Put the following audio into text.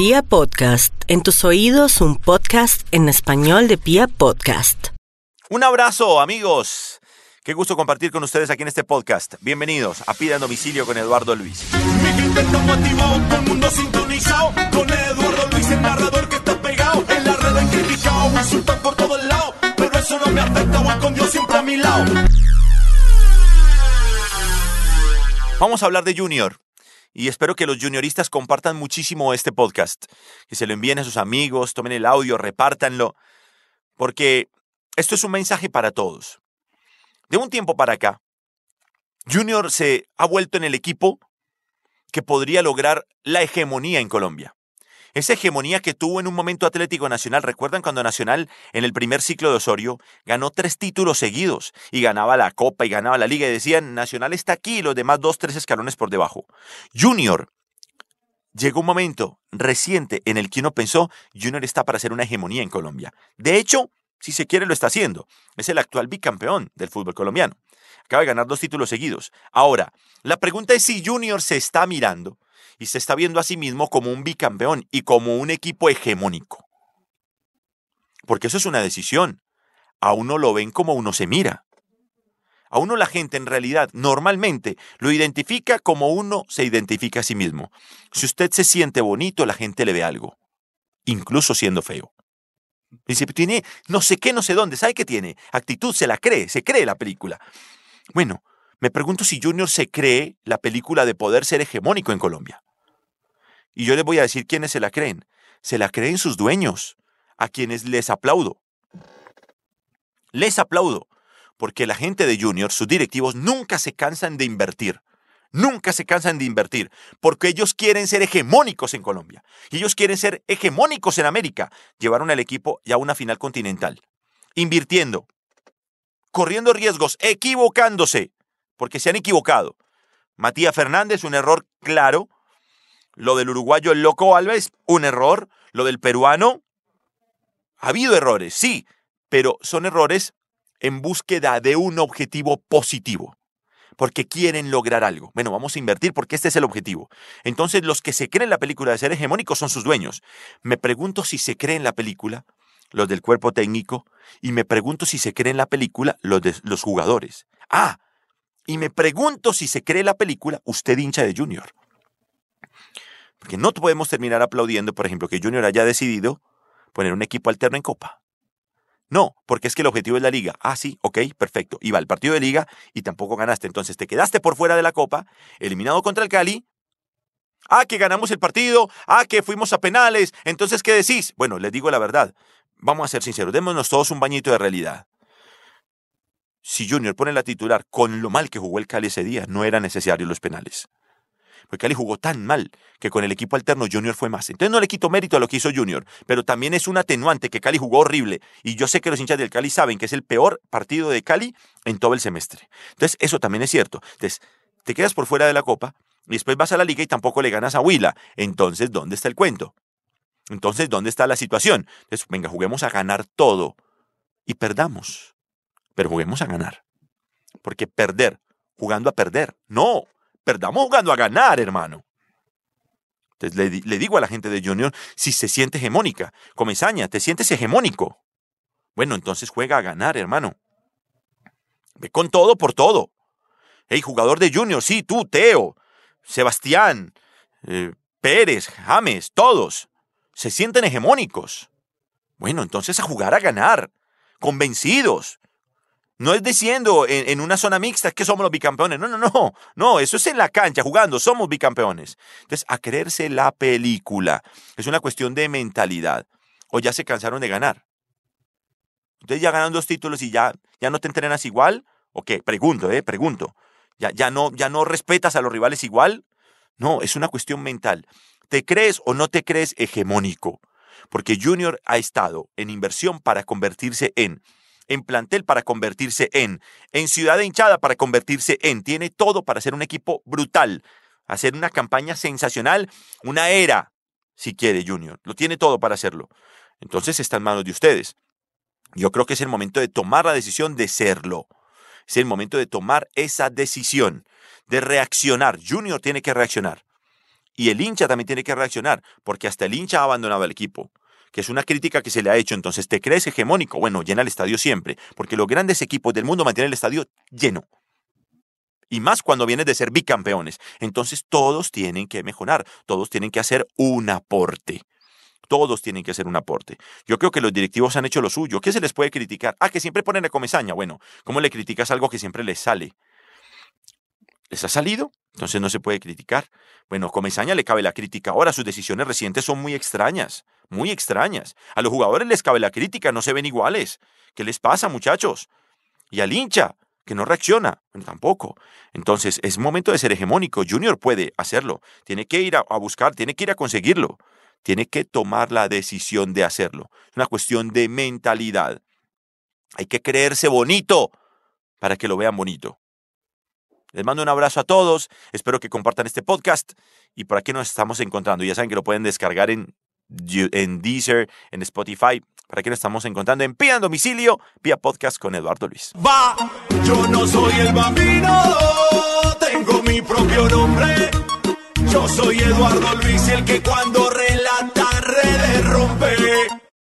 Pia Podcast, en tus oídos un podcast en español de Pia Podcast. Un abrazo, amigos. Qué gusto compartir con ustedes aquí en este podcast. Bienvenidos a Pida en Domicilio con Eduardo Luis. Mi gente está motivado, todo el mundo sintonizado Con Eduardo Luis, el narrador que está pegado En la red han criticado, insultan por todos lados Pero eso no me afecta, voy con Dios siempre a mi lado Vamos a hablar de Junior. Y espero que los junioristas compartan muchísimo este podcast. Que se lo envíen a sus amigos, tomen el audio, repártanlo. Porque esto es un mensaje para todos. De un tiempo para acá, Junior se ha vuelto en el equipo que podría lograr la hegemonía en Colombia. Esa hegemonía que tuvo en un momento Atlético Nacional. ¿Recuerdan cuando Nacional en el primer ciclo de Osorio ganó tres títulos seguidos y ganaba la Copa y ganaba la Liga y decían Nacional está aquí y los demás dos, tres escalones por debajo? Junior llegó un momento reciente en el que uno pensó Junior está para hacer una hegemonía en Colombia. De hecho, si se quiere lo está haciendo. Es el actual bicampeón del fútbol colombiano. Acaba de ganar dos títulos seguidos. Ahora, la pregunta es si Junior se está mirando y se está viendo a sí mismo como un bicampeón y como un equipo hegemónico. Porque eso es una decisión. A uno lo ven como uno se mira. A uno la gente en realidad normalmente lo identifica como uno se identifica a sí mismo. Si usted se siente bonito, la gente le ve algo, incluso siendo feo. Dice, tiene no sé qué, no sé dónde, ¿sabe qué tiene? Actitud, se la cree, se cree la película. Bueno, me pregunto si Junior se cree la película de poder ser hegemónico en Colombia. Y yo les voy a decir quiénes se la creen. Se la creen sus dueños, a quienes les aplaudo. Les aplaudo, porque la gente de Junior, sus directivos, nunca se cansan de invertir. Nunca se cansan de invertir, porque ellos quieren ser hegemónicos en Colombia. Ellos quieren ser hegemónicos en América. Llevaron al equipo ya a una final continental. Invirtiendo, corriendo riesgos, equivocándose, porque se han equivocado. Matías Fernández, un error claro. Lo del uruguayo el Loco Alves, un error. Lo del peruano, ha habido errores, sí, pero son errores en búsqueda de un objetivo positivo porque quieren lograr algo. Bueno, vamos a invertir porque este es el objetivo. Entonces, los que se creen la película de ser hegemónicos son sus dueños. Me pregunto si se creen la película los del cuerpo técnico y me pregunto si se creen la película los, de, los jugadores. Ah, y me pregunto si se cree la película usted hincha de Junior. Porque no podemos terminar aplaudiendo, por ejemplo, que Junior haya decidido poner un equipo alterno en Copa. No, porque es que el objetivo es la liga. Ah, sí, ok, perfecto. Iba al partido de liga y tampoco ganaste. Entonces te quedaste por fuera de la copa, eliminado contra el Cali. Ah, que ganamos el partido. Ah, que fuimos a penales. Entonces, ¿qué decís? Bueno, les digo la verdad. Vamos a ser sinceros, démonos todos un bañito de realidad. Si Junior pone la titular con lo mal que jugó el Cali ese día, no era necesario los penales. Porque Cali jugó tan mal que con el equipo alterno Junior fue más. Entonces no le quito mérito a lo que hizo Junior, pero también es un atenuante que Cali jugó horrible. Y yo sé que los hinchas del Cali saben que es el peor partido de Cali en todo el semestre. Entonces eso también es cierto. Entonces te quedas por fuera de la copa y después vas a la liga y tampoco le ganas a Huila. Entonces, ¿dónde está el cuento? Entonces, ¿dónde está la situación? Entonces, venga, juguemos a ganar todo y perdamos. Pero juguemos a ganar. Porque perder, jugando a perder. No, perdamos jugando a ganar, hermano. Entonces le, le, digo a la gente de Junior, si se siente hegemónica, Comesaña, ¿te sientes hegemónico? Bueno, entonces juega a ganar, hermano. Ve con todo por todo. Hey, jugador de Junior, sí, tú, Teo, Sebastián, eh, Pérez, James, todos. Se sienten hegemónicos. Bueno, entonces a jugar a ganar, convencidos, no es diciendo en, una zona mixta que somos los bicampeones. No, no, no. No, eso es en la cancha, jugando, somos bicampeones. Entonces, a creerse la película. Es una cuestión de mentalidad. O ya se cansaron de ganar. Ustedes ya ganan dos títulos y ya, ya no te entrenas igual. ¿O qué? Pregunto, eh, pregunto. ¿Ya, ya, no, ¿Ya no respetas a los rivales igual? No, es una cuestión mental. ¿Te crees o no te crees hegemónico? Porque Junior ha estado en inversión para convertirse en en plantel para convertirse en, en ciudad hinchada para convertirse en, tiene todo para ser un equipo brutal, hacer una campaña sensacional, una era, si quiere Junior, lo tiene todo para hacerlo. Entonces está en manos de ustedes. Yo creo que es el momento de tomar la decisión de serlo. Es el momento de tomar esa decisión, de reaccionar. Junior tiene que reaccionar. Y el hincha también tiene que reaccionar, porque hasta el hincha ha abandonado el equipo que es una crítica que se le ha hecho. Entonces, ¿te crees hegemónico? Bueno, llena el estadio siempre, porque los grandes equipos del mundo mantienen el estadio lleno. Y más cuando vienes de ser bicampeones. Entonces, todos tienen que mejorar, todos tienen que hacer un aporte. Todos tienen que hacer un aporte. Yo creo que los directivos han hecho lo suyo. ¿Qué se les puede criticar? Ah, que siempre ponen a comezaña. Bueno, ¿cómo le criticas algo que siempre les sale? ¿Les ha salido? Entonces no se puede criticar. Bueno, Comesaña le cabe la crítica. Ahora sus decisiones recientes son muy extrañas, muy extrañas. A los jugadores les cabe la crítica, no se ven iguales. ¿Qué les pasa, muchachos? Y al hincha, que no reacciona, bueno, tampoco. Entonces es momento de ser hegemónico. Junior puede hacerlo. Tiene que ir a, a buscar, tiene que ir a conseguirlo. Tiene que tomar la decisión de hacerlo. Es una cuestión de mentalidad. Hay que creerse bonito para que lo vean bonito. Les mando un abrazo a todos, espero que compartan este podcast y por aquí nos estamos encontrando. Ya saben que lo pueden descargar en, en Deezer, en Spotify. Para aquí nos estamos encontrando en Pía Domicilio, Pía Podcast con Eduardo Luis. Va, yo no soy el bambino, tengo mi propio nombre. Yo soy Eduardo Luis, el que cuando relata redes rompe.